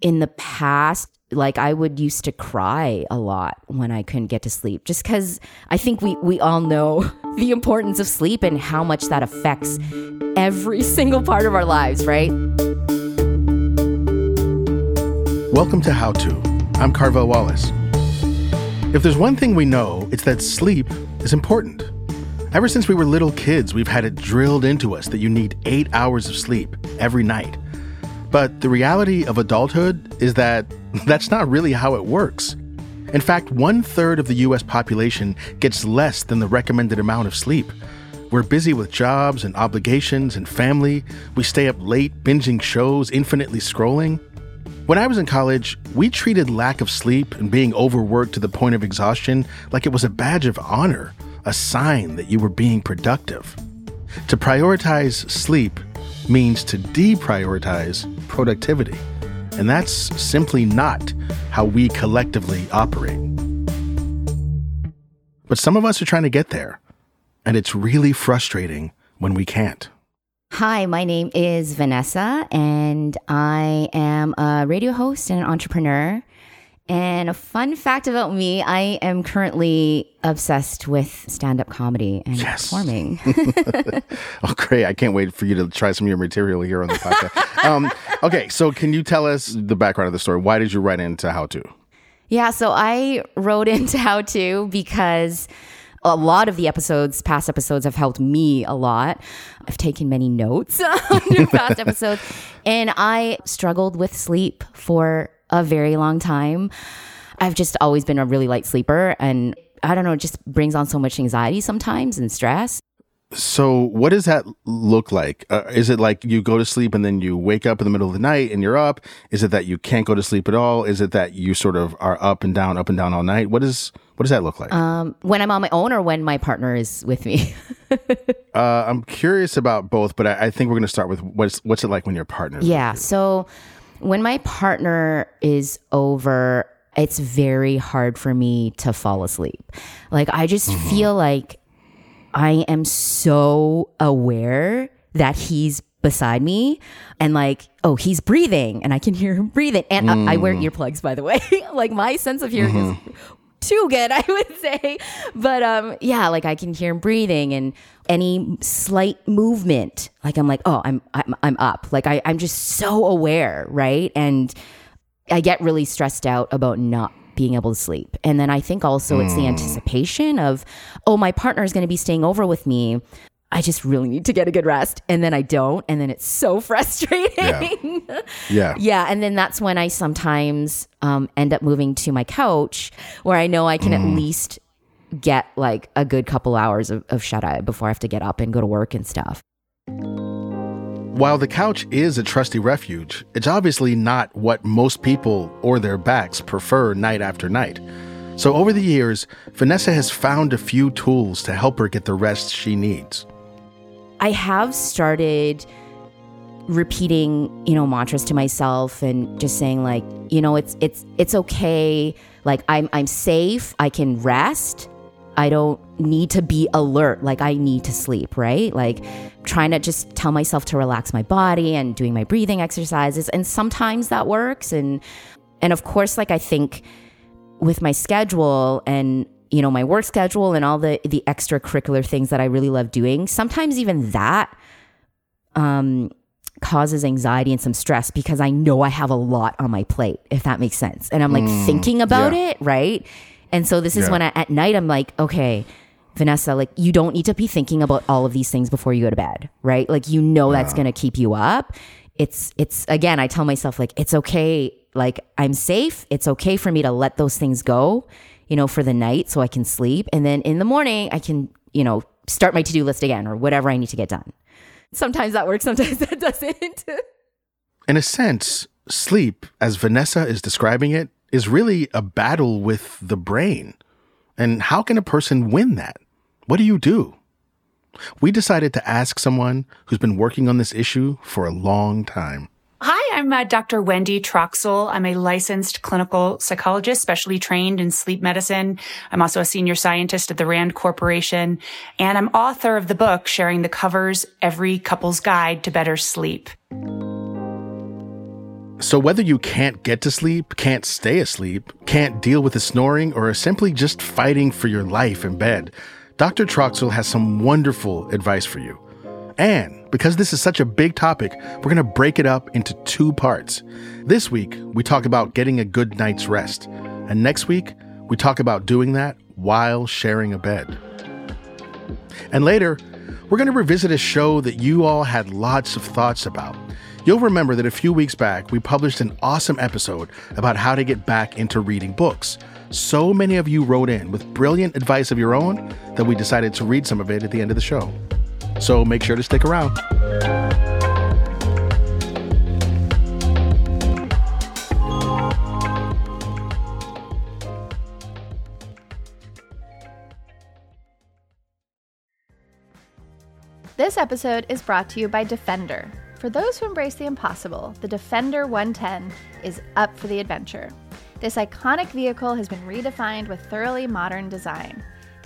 In the past, like I would used to cry a lot when I couldn't get to sleep just cuz I think we we all know the importance of sleep and how much that affects every single part of our lives, right? Welcome to How To. I'm Carvell Wallace. If there's one thing we know, it's that sleep is important. Ever since we were little kids, we've had it drilled into us that you need eight hours of sleep every night. But the reality of adulthood is that that's not really how it works. In fact, one third of the US population gets less than the recommended amount of sleep. We're busy with jobs and obligations and family. We stay up late binging shows, infinitely scrolling. When I was in college, we treated lack of sleep and being overworked to the point of exhaustion like it was a badge of honor, a sign that you were being productive. To prioritize sleep means to deprioritize productivity. And that's simply not how we collectively operate. But some of us are trying to get there, and it's really frustrating when we can't. Hi, my name is Vanessa, and I am a radio host and an entrepreneur. And a fun fact about me, I am currently obsessed with stand up comedy and Yes. performing. oh, great. I can't wait for you to try some of your material here on the podcast. um, okay, so can you tell us the background of the story? Why did you write into How To? yeah, so I wrote into how to because a lot of the episodes, past episodes, have helped me a lot. I've taken many notes on past episodes, and I struggled with sleep for a very long time. I've just always been a really light sleeper, and I don't know, it just brings on so much anxiety sometimes and stress. So, what does that look like? Uh, is it like you go to sleep and then you wake up in the middle of the night and you're up? Is it that you can't go to sleep at all? Is it that you sort of are up and down, up and down all night? What is what does that look like? Um, when I'm on my own or when my partner is with me. Uh, I'm curious about both, but I, I think we're going to start with what's what's it like when your partner? Yeah. So when my partner is over, it's very hard for me to fall asleep. Like I just mm-hmm. feel like I am so aware that he's beside me and like oh he's breathing and i can hear him breathing. And I, I wear mm. earplugs by the way. Like my sense of hearing is mm-hmm. Too good i would say. But um yeah like i can hear him breathing and any slight movement like i'm like oh i'm i'm, I'm up. Like I, i'm just so aware right? And i get really stressed out about not being able to sleep. And then i think also it's the anticipation of oh my partner is going to be staying over with me i just really need to get a good rest and then i don't and then it's so frustrating yeah. yeah, and then that's when I sometimes um, end up moving to my couch where I know I can at least get like a good couple hours of, of shut eye before I have to get up and go to work and stuff. While the couch is a trusty refuge, it's obviously not what most people or their backs prefer night after night. So over the years, Vanessa has found a few tools to help her get the rest she needs. I have started repeating, you know, mantras to myself and just saying like, you know, it's it's it's okay. Like I'm I'm safe. I can rest. I don't need to be alert. Like I need to sleep, right? Like trying to just tell myself to relax my body and doing my breathing exercises and sometimes that works and and of course like I think with my schedule and you know my work schedule and all the the extracurricular things that I really love doing. Sometimes even that um causes anxiety and some stress because I know I have a lot on my plate if that makes sense. And I'm like thinking about yeah. it right? And so this is Yeah. when I, at night I'm like okay Vanessa like you don't need to be thinking about all of these things before you go to bed right? Like you know that's going to keep you up. It's it's again I tell myself like it's okay like I'm safe. It's okay for me to let those things go you know for the night so I can sleep and then in the morning I can you know start my to-do list again or whatever I need to get done sometimes that works sometimes that doesn't In a sense, sleep, as Vanessa is describing it, is really a battle with the brain. And how can a person win that? What do you do? We decided to ask someone who's been working on this issue for a long time. I'm uh, Dr. Wendy Troxel. I'm a licensed clinical psychologist, specially trained in sleep medicine. I'm also a senior scientist at the RAND Corporation, and I'm author of the book sharing the covers Every Couple's Guide to Better Sleep. So, whether you can't get to sleep, can't stay asleep, can't deal with the snoring, or are simply just fighting for your life in bed, Dr. Troxel has some wonderful advice for you. And because this is such a big topic, we're going to break it up into two parts. This week, we talk about getting a good night's rest. And next week, we talk about doing that while sharing a bed. And later, we're going to revisit a show that you all had lots of thoughts about. You'll remember that a few weeks back, we published an awesome episode about how to get back into reading books. So many of you wrote in with brilliant advice of your own that we decided to read some of it at the end of the show. So make sure to stick around. This episode is brought to you by Defender. For those who embrace the impossible, the Defender 110 is up for the adventure. This iconic vehicle has been redefined with thoroughly modern design.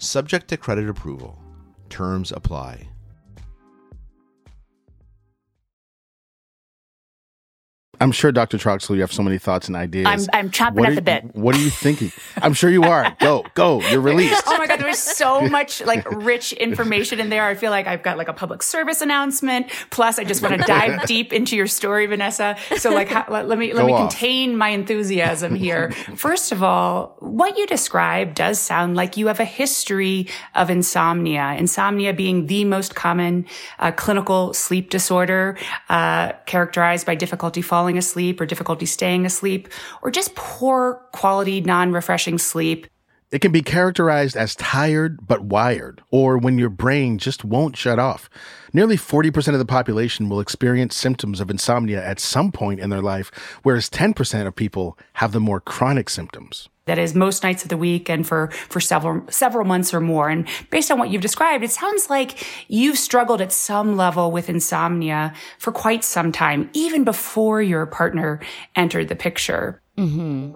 Subject to credit approval. Terms apply. I'm sure, Dr. Troxel, you have so many thoughts and ideas. I'm, I'm chomping What at the bit. What are you thinking? I'm sure you are. Go, go. You're released. Oh my God, there's so much like rich information in there. I feel like I've got like a public service announcement. Plus, I just want to dive deep into your story, Vanessa. So like, how, let, let me, let Go me off. contain my enthusiasm here. First of all, what you describe does sound like you have a history of insomnia. Insomnia being the most common uh, clinical sleep disorder, uh, characterized by difficulty falling asleep or difficulty staying asleep or just poor quality, non-refreshing sleep. It can be characterized as tired but wired, or when your brain just won't shut off. Nearly 40% of the population will experience symptoms of insomnia at some point in their life, whereas 10% of people have the more chronic symptoms. That is most nights of the week and for for several several months or more and based on what you've described it sounds like you've struggled at some level with insomnia for quite some time even before your partner entered the picture mm-hmm.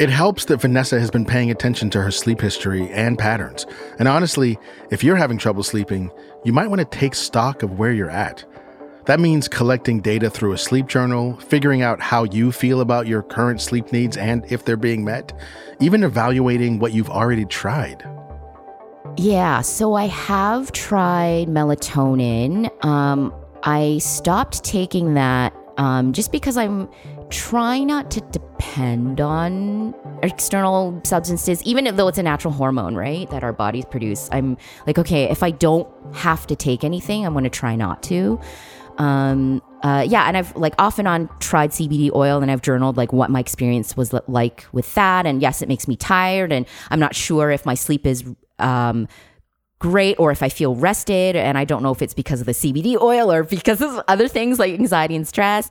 It helps that Vanessa has been paying attention to her sleep history and patterns. And honestly, if you're having trouble sleeping, you might want to take stock of where you're at. That means collecting data through a sleep journal, figuring out how you feel about your current sleep needs and if they're being met, even evaluating what you've already tried. Yeah, so I have tried melatonin. Um, I stopped taking that um, just because I'm trying not to depend on external substances, even though it's a natural hormone, right? That our bodies produce. I'm like, okay, if I don't have to take anything, I'm going to try not to. Um, uh, yeah, and I've like off and on tried CBD oil, and I've journaled like what my experience was like with that. And yes, it makes me tired, and I'm not sure if my sleep is um, great or if I feel rested. And I don't know if it's because of the CBD oil or because of other things like anxiety and stress.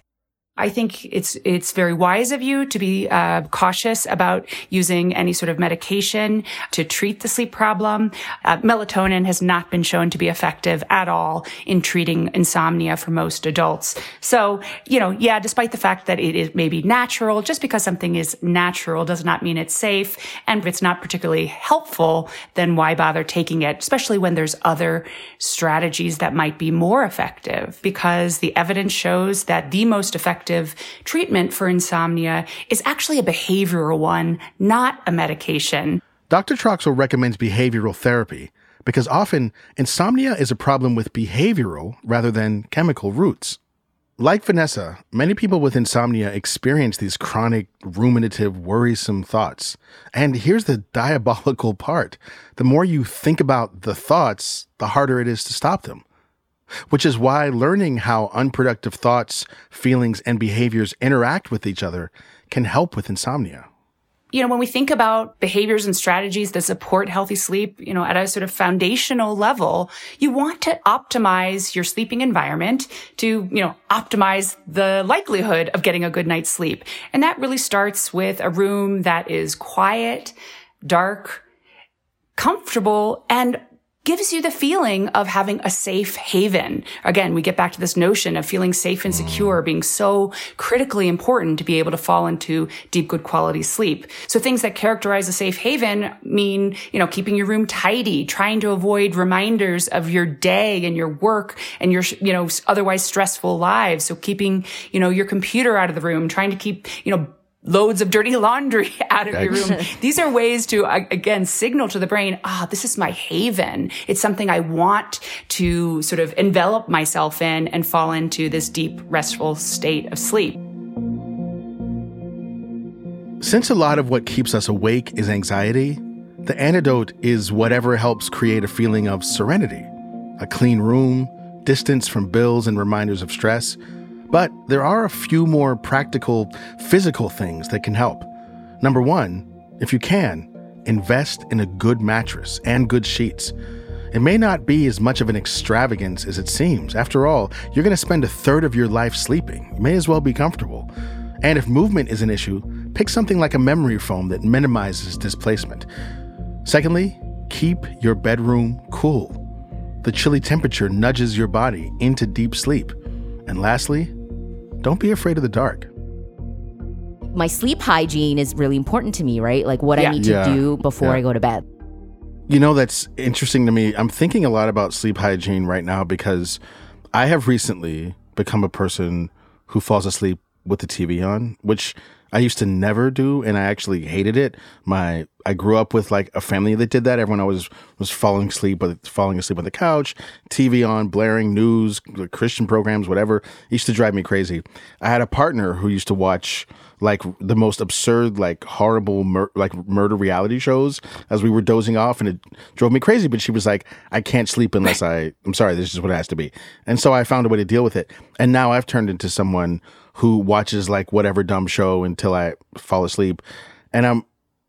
I think it's it's very wise of you to be uh, cautious about using any sort of medication to treat the sleep problem. Uh, melatonin has not been shown to be effective at all in treating insomnia for most adults. So, you know, yeah, despite the fact that it is maybe natural, just because something is natural does not mean it's safe. And if it's not particularly helpful, then why bother taking it, especially when there's other strategies that might be more effective? Because the evidence shows that the most effective effective treatment for insomnia is actually a behavioral one, not a medication. Dr. Troxel recommends behavioral therapy because often insomnia is a problem with behavioral rather than chemical roots. Like Vanessa, many people with insomnia experience these chronic, ruminative, worrisome thoughts. And here's the diabolical part the more you think about the thoughts, the harder it is to stop them which is why learning how unproductive thoughts, feelings, and behaviors interact with each other can help with insomnia. You know, when we think about behaviors and strategies that support healthy sleep, you know, at a sort of foundational level, you want to optimize your sleeping environment to, you know, optimize the likelihood of getting a good night's sleep. And that really starts with a room that is quiet, dark, comfortable, and gives you the feeling of having a safe haven. Again, we get back to this notion of feeling safe and secure being so critically important to be able to fall into deep, good quality sleep. So things that characterize a safe haven mean, you know, keeping your room tidy, trying to avoid reminders of your day and your work and your, you know, otherwise stressful lives. So keeping, you know, your computer out of the room, trying to keep, you know, loads of dirty laundry out of your room. These are ways to, again, signal to the brain, ah, oh, this is my haven. It's something I want to sort of envelop myself in and fall into this deep, restful state of sleep. Since a lot of what keeps us awake is anxiety, the antidote is whatever helps create a feeling of serenity. A clean room, distance from bills and reminders of stress, but there are a few more practical, physical things that can help. Number one, if you can, invest in a good mattress and good sheets. It may not be as much of an extravagance as it seems. After all, you're going to spend a third of your life sleeping. You may as well be comfortable. And if movement is an issue, pick something like a memory foam that minimizes displacement. Secondly, keep your bedroom cool. The chilly temperature nudges your body into deep sleep. And lastly, don't be afraid of the dark. My sleep hygiene is really important to me, right? Like what Yeah. I need to Yeah. do before Yeah. I go to bed. You know, that's interesting to me. I'm thinking a lot about sleep hygiene right now because I have recently become a person who falls asleep with the TV on, which I used to never do, and I actually hated it. My I grew up with like a family that did that. Everyone always was falling asleep, but falling asleep on the couch, TV on, blaring news, Christian programs, whatever. It used to drive me crazy. I had a partner who used to watch like the most absurd, like horrible, mur- like murder reality shows as we were dozing off, and it drove me crazy. But she was like, "I can't sleep unless I. I'm sorry, this is what it has to be." And so I found a way to deal with it. And now I've turned into someone who watches like whatever dumb show until I fall asleep, and I'm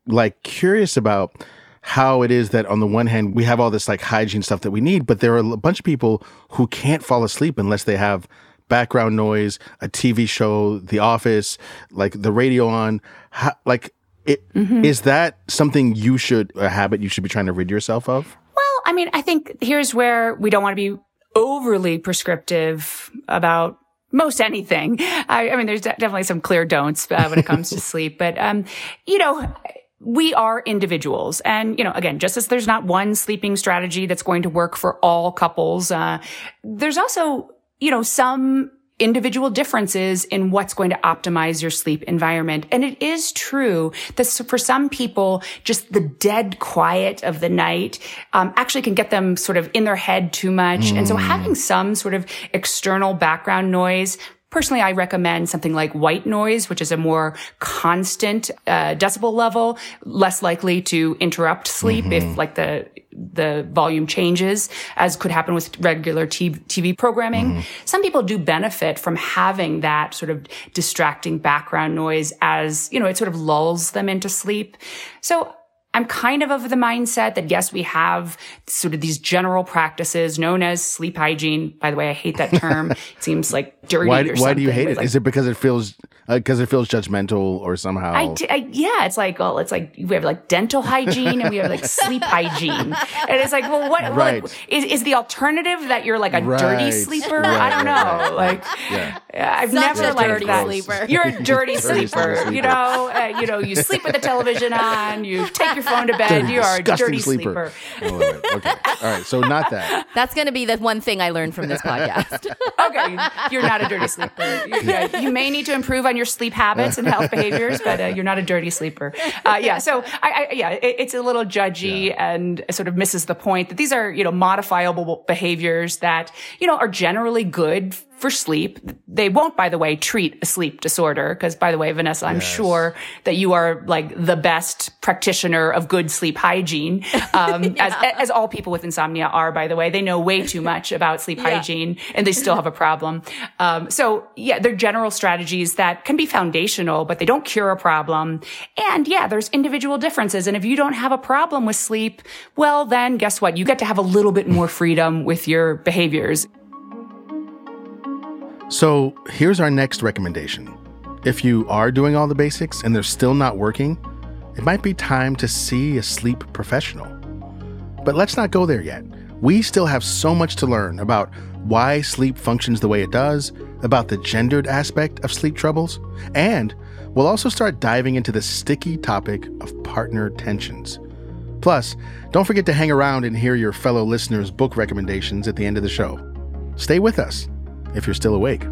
like curious about how it is that on the one hand we have all this like hygiene stuff that we need, but there are a bunch of people who can't fall asleep unless they have background noise, a TV show, The Office, like the radio on. How, like, it, mm-hmm. is that something you should a habit you should be trying to rid yourself of? Well, I mean, I think here's where we don't want to be overly prescriptive about most anything. I, I mean, there's de- definitely some clear don'ts uh, when it comes to sleep, but, um, you know, we are individuals. And, you know, again, just as there's not one sleeping strategy that's going to work for all couples, uh, there's also, you know, some individual differences in what's going to optimize your sleep environment. And it is true that for some people, just the dead quiet of the night um, actually can get them sort of in their head too much. And so having some sort of external background noise personally, I recommend something like white noise, which is a more constant uh, decibel level, less likely to interrupt sleep mm-hmm. if like the the volume changes, as could happen with regular TV programming. Mm-hmm. Some people do benefit from having that sort of distracting background noise as, you know, it sort of lulls them into sleep. So I'm kind of of the mindset that yes, we have sort of these general practices known as sleep hygiene. By the way, I hate that term. it seems like dirty. Or something. Why, why do you hate it? Like, Is it because it feels because uh, it feels judgmental or somehow? I, I, yeah, it's like well, it's like we have like dental hygiene and we have like sleep hygiene, and it's like well, what right. like, is is the alternative that you're like a right. dirty sleeper? Right, I don't know. Like yeah. I've Such never liked that. Sleeper. You're a dirty, sleeper. You know, uh, you know, you sleep with the television on. You take your phone to bed. Dirty, you are a dirty sleeper. sleeper. Oh, okay. All right. So not that. That's going to be the one thing I learned from this podcast. okay. You're not a dirty sleeper. You, yeah, you may need to improve on your sleep habits and health behaviors, but uh, you're not a dirty sleeper. Uh, yeah. So I, I yeah, it, it's a little judgy yeah. and sort of misses the point that these are, you know, modifiable behaviors that, you know, are generally good for sleep. They won't, by the way, treat a sleep disorder. Cause by the way, Vanessa, I'm yes. sure that you are like the best practitioner of good sleep hygiene. Um, yeah. as, as all people with insomnia are, by the way, they know way too much about sleep yeah. hygiene and they still have a problem. Um, so yeah, they're general strategies that can be foundational, but they don't cure a problem. And yeah, there's individual differences. And if you don't have a problem with sleep, well, then guess what? You get to have a little bit more freedom with your behaviors. So here's our next recommendation. If you are doing all the basics and they're still not working, it might be time to see a sleep professional. But let's not go there yet. We still have so much to learn about why sleep functions the way it does, about the gendered aspect of sleep troubles, and we'll also start diving into the sticky topic of partner tensions. Plus, don't forget to hang around and hear your fellow listeners' book recommendations at the end of the show. Stay with us if you're still awake.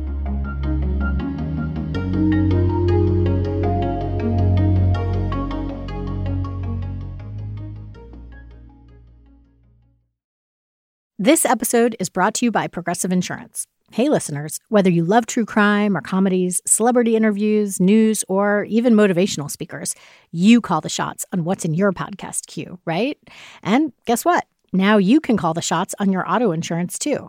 This episode is brought to you by Progressive Insurance. Hey, listeners, whether you love true crime or comedies, celebrity interviews, news, or even motivational speakers, you call the shots on what's in your podcast queue, right? And guess what? Now you can call the shots on your auto insurance too.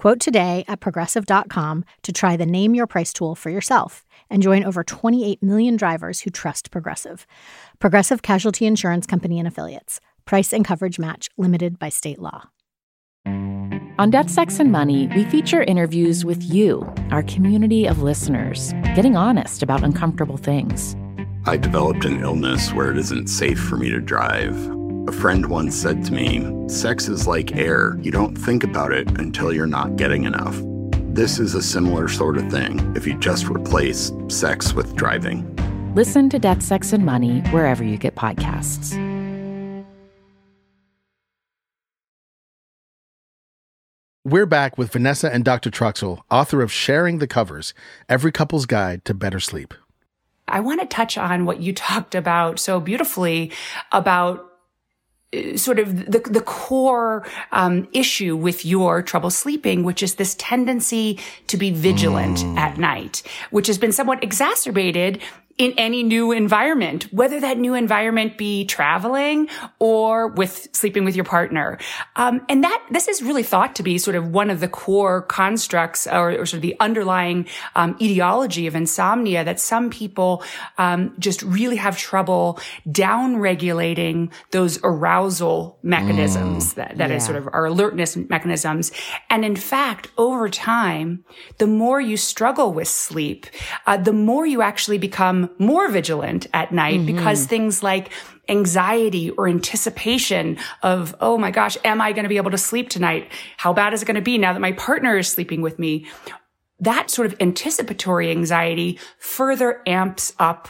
Quote today at progressive.com to try the Name Your Price tool for yourself and join over 28 million drivers who trust Progressive. Progressive Casualty Insurance Company and Affiliates. Price and coverage match limited by state law. On Death, Sex, and Money, we feature interviews with you, our community of listeners, getting honest about uncomfortable things. I developed an illness where it isn't safe for me to drive. A friend once said to me, Sex is like air. You don't think about it until you're not getting enough. This is a similar sort of thing if you just replace sex with driving. Listen to Death, Sex, and Money wherever you get podcasts. We're back with Vanessa and Dr. Troxel, author of Sharing the Covers Every Couple's Guide to Better Sleep. I want to touch on what you talked about so beautifully about sort of the, the core um, issue with your trouble sleeping, which is this tendency to be vigilant mm. at night, which has been somewhat exacerbated in any new environment, whether that new environment be traveling or with sleeping with your partner. Um, and that this is really thought to be sort of one of the core constructs or, or sort of the underlying um, ideology of insomnia that some people um, just really have trouble down regulating those arousal mechanisms mm, that, that yeah. is sort of our alertness mechanisms. And in fact, over time, the more you struggle with sleep, uh, the more you actually become more vigilant at night mm-hmm. because things like anxiety or anticipation of, oh my gosh, am I going to be able to sleep tonight? How bad is it going to be now that my partner is sleeping with me? That sort of anticipatory anxiety further amps up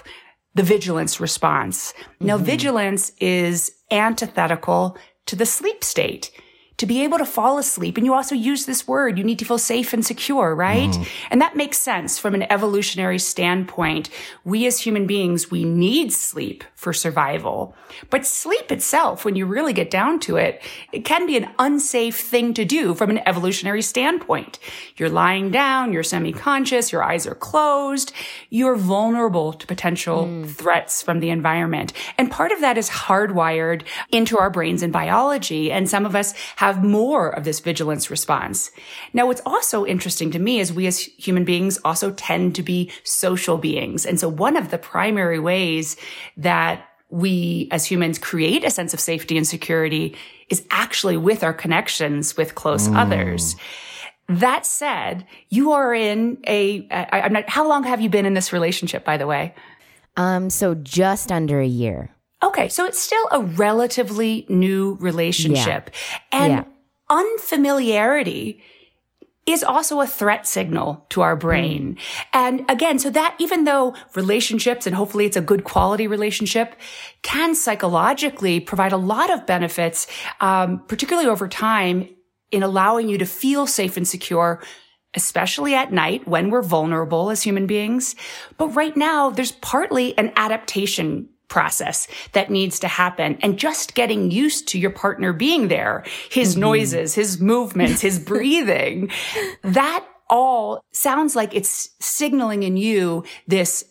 the vigilance response. Now, Mm-hmm. vigilance is antithetical to the sleep state. To be able to fall asleep, and you also use this word, you need to feel safe and secure, right? Mm-hmm. And that makes sense from an evolutionary standpoint. We as human beings, we need sleep for survival. But sleep itself, when you really get down to it, it can be an unsafe thing to do from an evolutionary standpoint. You're lying down, you're semi-conscious, your eyes are closed, you're vulnerable to potential threats from the environment. And part of that is hardwired into our brains and biology. And some of us have more of this vigilance response. Now, what's also interesting to me is we as human beings also tend to be social beings. And so one of the primary ways that we as humans create a sense of safety and security is actually with our connections with close others. That said, you are in a. I, I'm not, how long have you been in this relationship, by the way? Um, so just under a year. Okay, so it's still a relatively new relationship. And Yeah. unfamiliarity is also a threat signal to our brain. And again, so that even though relationships, and hopefully it's a good quality relationship, can psychologically provide a lot of benefits, um, particularly over time in allowing you to feel safe and secure especially at night when we're vulnerable as human beings. But right now, there's partly an adaptation process that needs to happen. And just getting used to your partner being there, his mm-hmm. noises, his movements, his breathing, that all sounds like it's signaling in you this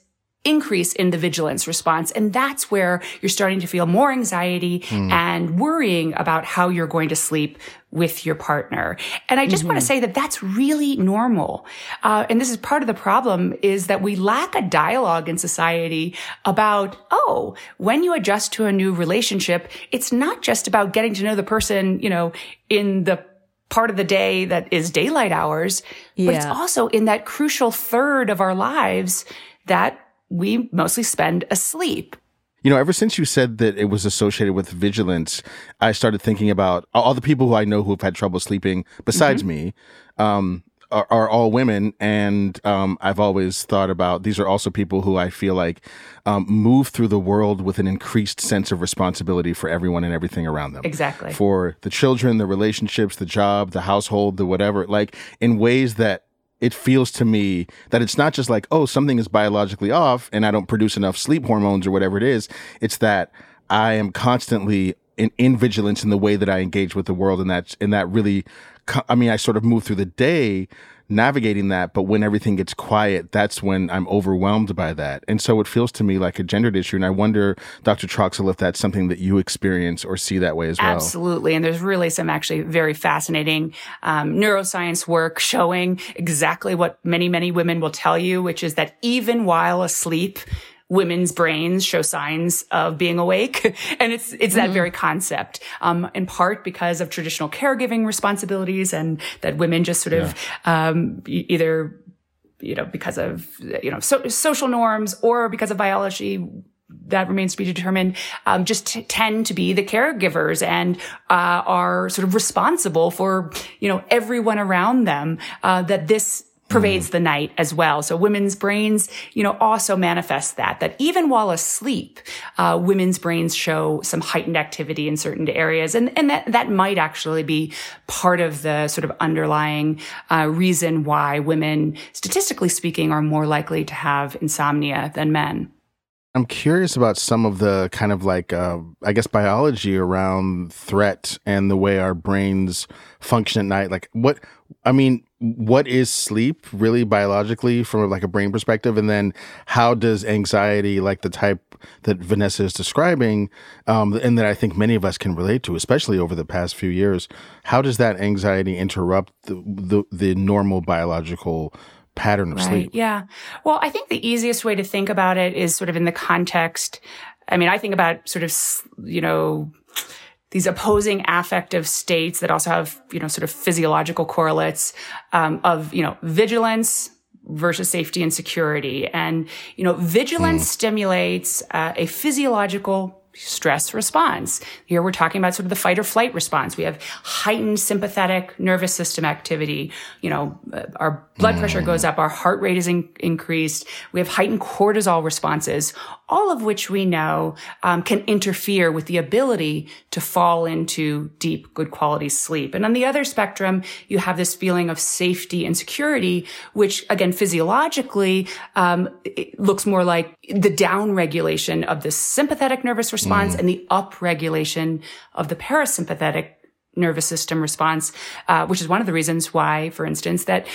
increase in the vigilance response. And that's where you're starting to feel more anxiety hmm. and worrying about how you're going to sleep with your partner. And I just want to say that that's really normal. Uh, and this is part of the problem is that we lack a dialogue in society about, oh, when you adjust to a new relationship, it's not just about getting to know the person, you know, in the part of the day that is daylight hours, but it's also in that crucial third of our lives that we mostly spend asleep. You know, ever since you said that it was associated with vigilance, I started thinking about all the people who I know who have had trouble sleeping, besides me, um, are, are all women. And um, I've always thought about these are also people who I feel like um, move through the world with an increased sense of responsibility for everyone and everything around them. Exactly. For the children, the relationships, the job, the household, the whatever, like in ways that it feels to me that it's not just like, oh, something is biologically off and I don't produce enough sleep hormones or whatever it is. It's that I am constantly in, in vigilance in the way that I engage with the world. And that, and that really, I mean, I sort of move through the day navigating that. But when everything gets quiet, that's when I'm overwhelmed by that. And so it feels to me like a gendered issue. And I wonder, Dr. Troxel, if that's something that you experience or see that way as well. Absolutely. And there's really some actually very fascinating um, neuroscience work showing exactly what many, many women will tell you, which is that even while asleep, women's brains show signs of being awake. and it's, it's that very concept, um, in part because of traditional caregiving responsibilities and that women just sort of, um, either you know, because of, you know, so, social norms or because of biology, that remains to be determined, um, just t- tend to be the caregivers and, uh, are sort of responsible for, you know, everyone around them, uh, that this pervades the night as well. So women's brains, you know, also manifest that, that even while asleep, uh, women's brains show some heightened activity in certain areas. And, and that, that might actually be part of the sort of underlying, uh, reason why women, statistically speaking, are more likely to have insomnia than men. I'm curious about some of the kind of like, uh, I guess, biology around threat and the way our brains function at night. Like, what, I mean, what is sleep really biologically from like a brain perspective? And then how does anxiety, like the type that Vanessa is describing, um, and that I think many of us can relate to, especially over the past few years, how does that anxiety interrupt the, the, the normal biological pattern of sleep? Yeah. Well, I think the easiest way to think about it is sort of in the context. I mean, I think about sort of, you know, these opposing affective states that also have, you know, sort of physiological correlates um, of, you know, vigilance versus safety and security. And, you know, vigilance stimulates uh, a physiological stress response. Here we're talking about sort of the fight or flight response. We have heightened sympathetic nervous system activity. You know, uh, our blood pressure goes up, our heart rate is in- increased. We have heightened cortisol responses, all of which we know um, can interfere with the ability to fall into deep, good quality sleep. And on the other spectrum, you have this feeling of safety and security, which again, physiologically, um, looks more like the down regulation of the sympathetic nervous response mm. and the upregulation of the parasympathetic nervous system response, uh, which is one of the reasons why, for instance, that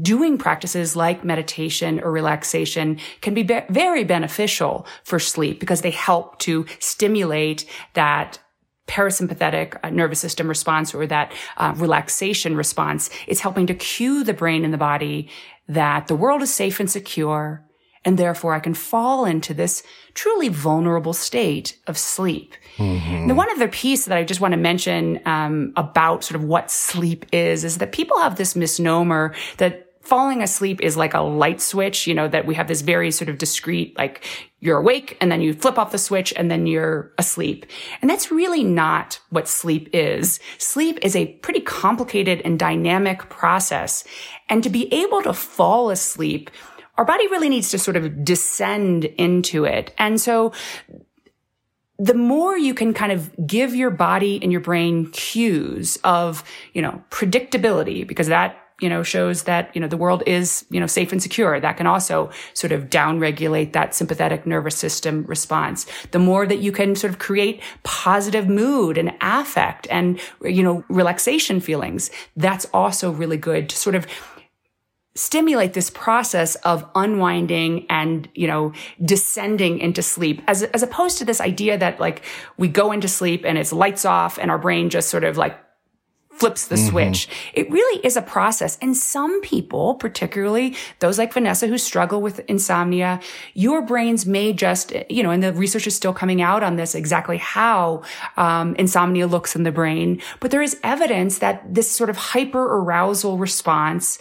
doing practices like meditation or relaxation can be, be very beneficial for sleep because they help to stimulate that parasympathetic uh, nervous system response or that uh, relaxation response. It's helping to cue the brain and the body that the world is safe and secure and therefore I can fall into this truly vulnerable state of sleep. Mm-hmm. The one other piece that I just want to mention um, about sort of what sleep is is that people have this misnomer that falling asleep is like a light switch, you know, that we have this very sort of discrete, like you're awake and then you flip off the switch and then you're asleep. And that's really not what sleep is. Sleep is a pretty complicated and dynamic process. And to be able to fall asleep our body really needs to sort of descend into it. And so the more you can kind of give your body and your brain cues of, you know, predictability, because that, you know, shows that, you know, the world is, you know, safe and secure. That can also sort of downregulate that sympathetic nervous system response. The more that you can sort of create positive mood and affect and, you know, relaxation feelings, that's also really good to sort of stimulate this process of unwinding and, you know, descending into sleep as, as opposed to this idea that like we go into sleep and it's lights off and our brain just sort of like flips the mm-hmm. switch. It really is a process. And some people, particularly those like Vanessa who struggle with insomnia, your brains may just, you know, and the research is still coming out on this exactly how um, insomnia looks in the brain. But there is evidence that this sort of hyper arousal response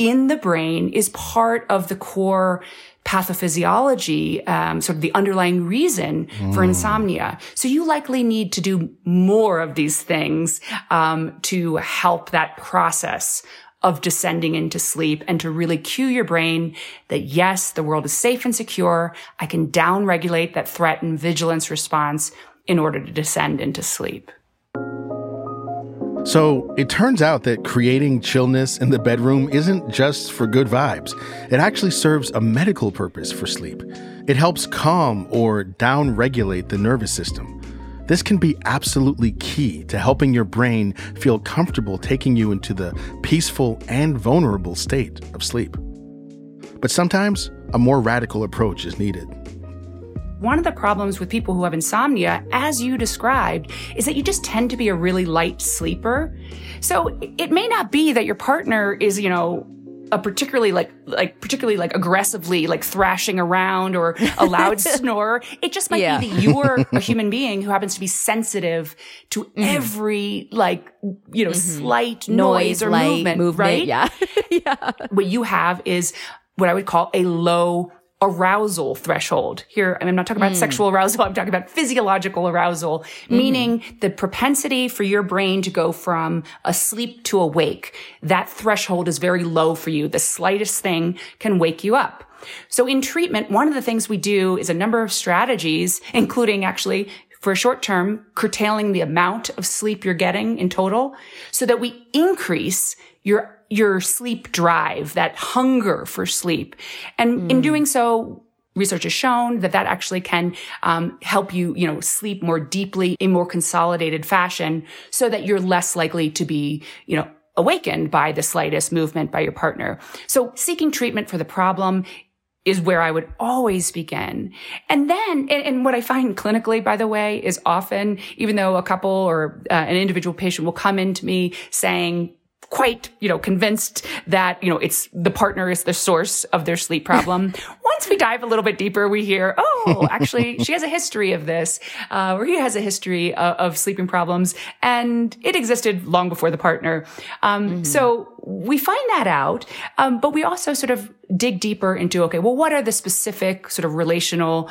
in the brain is part of the core pathophysiology, um, sort of the underlying reason mm. for insomnia. So you likely need to do more of these things um, to help that process of descending into sleep and to really cue your brain that yes, the world is safe and secure. I can downregulate that threat and vigilance response in order to descend into sleep. So it turns out that creating chillness in the bedroom isn't just for good vibes. It actually serves a medical purpose for sleep. It helps calm or down regulate the nervous system. This can be absolutely key to helping your brain feel comfortable taking you into the peaceful and vulnerable state of sleep. But sometimes a more radical approach is needed. One of the problems with people who have insomnia, as you described, is that you just tend to be a really light sleeper. So it may not be that your partner is, you know, a particularly like like particularly like aggressively like thrashing around or a loud snorer. It just might yeah. be that you're a human being who happens to be sensitive to mm-hmm. every like you know mm-hmm. slight noise, noise or movement, movement, right? Yeah, yeah. What you have is what I would call a low arousal threshold. Here, I mean, I'm not talking about mm. sexual arousal. I'm talking about physiological arousal, mm. meaning the propensity for your brain to go from asleep to awake. That threshold is very low for you. The slightest thing can wake you up. So in treatment, one of the things we do is a number of strategies, including actually for a short term, curtailing the amount of sleep you're getting in total so that we increase your your sleep drive, that hunger for sleep. And mm. in doing so, research has shown that that actually can um, help you, you know, sleep more deeply in more consolidated fashion so that you're less likely to be, you know, awakened by the slightest movement by your partner. So seeking treatment for the problem is where I would always begin. And then, and, and, what I find clinically, by the way, is often, even though a couple or uh, an individual patient will come into me saying, quite, you know, convinced that, you know, it's the partner is the source of their sleep problem. Once we dive a little bit deeper, we hear, oh, actually, she has a history of this, uh, or he has a history of, of, sleeping problems, and it existed long before the partner. Um, mm-hmm. So we find that out, um, but we also sort of dig deeper into, okay, well, what are the specific sort of relational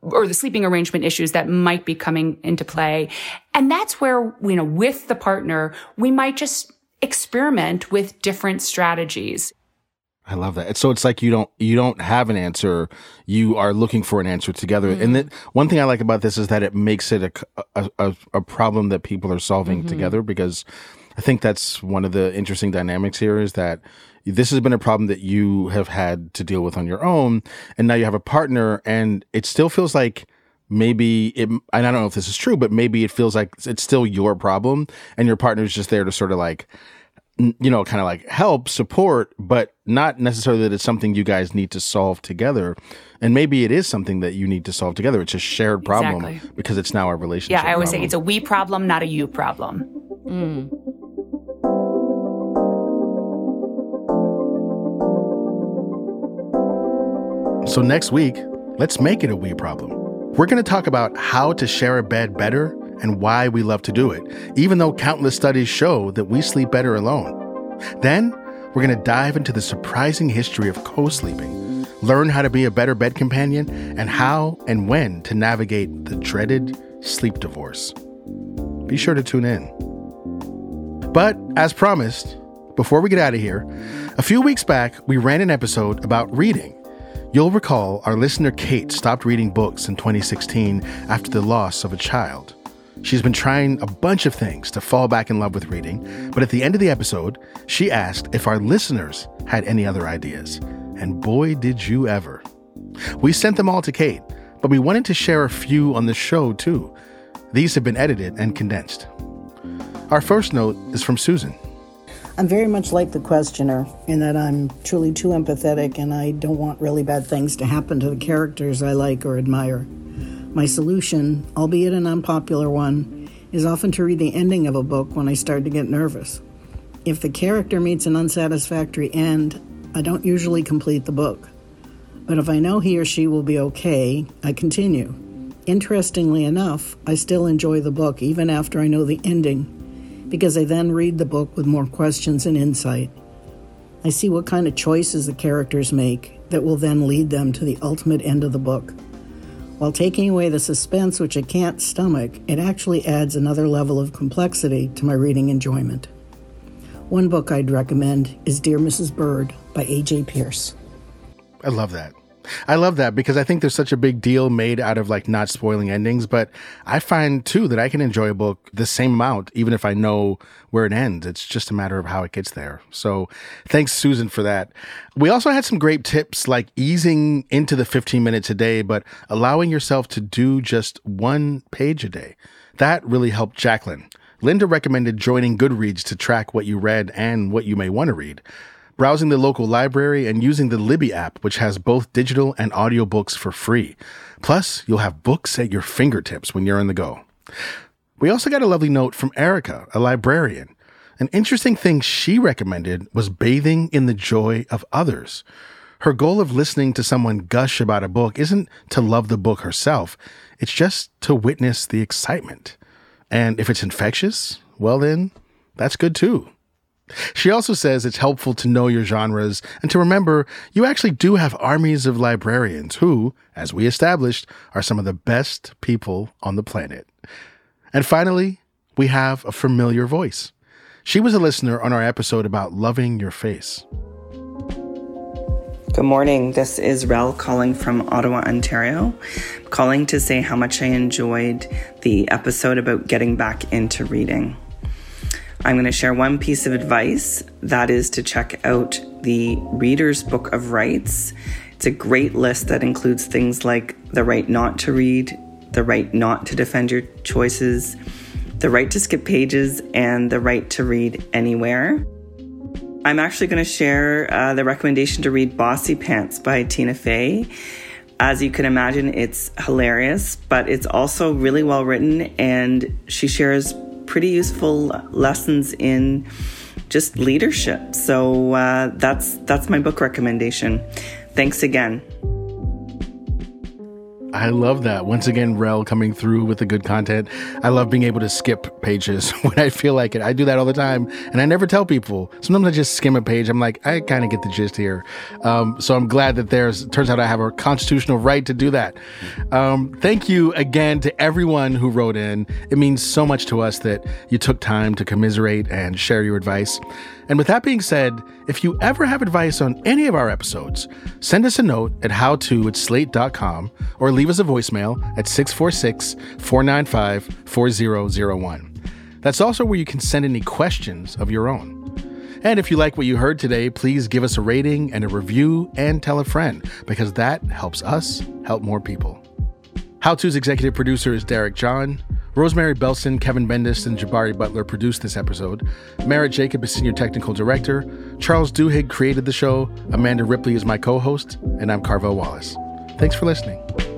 or the sleeping arrangement issues that might be coming into play. And that's where, you know, with the partner, we might just experiment with different strategies. I love that. So it's like you don't you don't have an answer. You are looking for an answer together. Mm-hmm. And that one thing I like about this is that it makes it a a, a, a problem that people are solving mm-hmm. together because I think that's one of the interesting dynamics here is that this has been a problem that you have had to deal with on your own and now you have a partner and it still feels like maybe it and I don't know if this is true but maybe it feels like it's still your problem and your partner's just there to sort of like you know, kind of like help, support, but not necessarily that it's something you guys need to solve together. And maybe it is something that you need to solve together. It's a shared problem exactly. because it's now a relationship. Yeah, I always problem. say it's a we problem, not a you problem. Mm. So next week, let's make it a we problem. We're going to talk about how to share a bed better and why we love to do it, even though countless studies show that we sleep better alone. Then, we're going to dive into the surprising history of co sleeping, learn how to be a better bed companion, and how and when to navigate the dreaded sleep divorce. Be sure to tune in. But, as promised, before we get out of here, a few weeks back, we ran an episode about reading. You'll recall our listener Kate stopped reading books in 2016 after the loss of a child. She's been trying a bunch of things to fall back in love with reading, but at the end of the episode, she asked if our listeners had any other ideas. And boy, did you ever. We sent them all to Kate, but we wanted to share a few on the show too. These have been edited and condensed. Our first note is from Susan. I'm very much like the questioner in that I'm truly too empathetic and I don't want really bad things to happen to the characters I like or admire. My solution, albeit an unpopular one, is often to read the ending of a book when I start to get nervous. If the character meets an unsatisfactory end, I don't usually complete the book. But if I know he or she will be okay, I continue. Interestingly enough, I still enjoy the book even after I know the ending, because I then read the book with more questions and insight. I see what kind of choices the characters make that will then lead them to the ultimate end of the book. While taking away the suspense, which I can't stomach, it actually adds another level of complexity to my reading enjoyment. One book I'd recommend is Dear Mrs. Bird by A.J. Pearce. I love that. I love that because I think there's such a big deal made out of like not spoiling endings, but I find too that I can enjoy a book the same amount even if I know where it ends. It's just a matter of how it gets there. So thanks, Susan, for that. We also had some great tips like easing into the 15 minutes a day, but allowing yourself to do just one page a day. That really helped Jacqueline. Linda recommended joining Goodreads to track what you read and what you may want to read browsing the local library, and using the Libby app, which has both digital and audiobooks for free. Plus, you'll have books at your fingertips when you're on the go. We also got a lovely note from Erica, a librarian. An interesting thing she recommended was bathing in the joy of others. Her goal of listening to someone gush about a book isn't to love the book herself, it's just to witness the excitement. And if it's infectious, well, then that's good too. She also says it's helpful to know your genres and to remember you actually do have armies of librarians who, as we established, are some of the best people on the planet. And finally, we have a familiar voice. She was a listener on our episode about loving your face. Good morning. This is Rel calling from Ottawa, Ontario. calling to say how much I enjoyed the episode about getting back into reading. I'm going to share one piece of advice that is to check out the Reader's Book of Rights. It's a great list that includes things like the right not to read, the right not to defend your choices, the right to skip pages, and the right to read anywhere. I'm actually going to share uh, the recommendation to read Bossypants by Tina Fey. As you can imagine, it's hilarious, but it's also really well written, and she shares pretty useful lessons in just leadership. So uh, that's that's my book recommendation. Thanks again. I love that. Once again, Rel coming through with the good content. I love being able to skip pages when I feel like it. I do that all the time, and I never tell people. Sometimes I just skim a page. I'm like, I kind of get the gist here. Um, so I'm glad that there's. Turns out I have a constitutional right to do that. Um, thank you again to everyone who wrote in. It means so much to us that you took time to commiserate and share your advice. And with that being said, if you ever have advice on any of our episodes, send us a note at howto at slate.com or leave us a voicemail at 646 495 4001. That's also where you can send any questions of your own. And if you like what you heard today, please give us a rating and a review and tell a friend because that helps us help more people. How To's executive producer is Derek John. Rosemary Belson, Kevin Bendis, and Jabari Butler produced this episode. Merritt Jacob is senior technical director. Charles Duhigg created the show. Amanda Ripley is my co host. And I'm Carvell Wallace. Thanks for listening.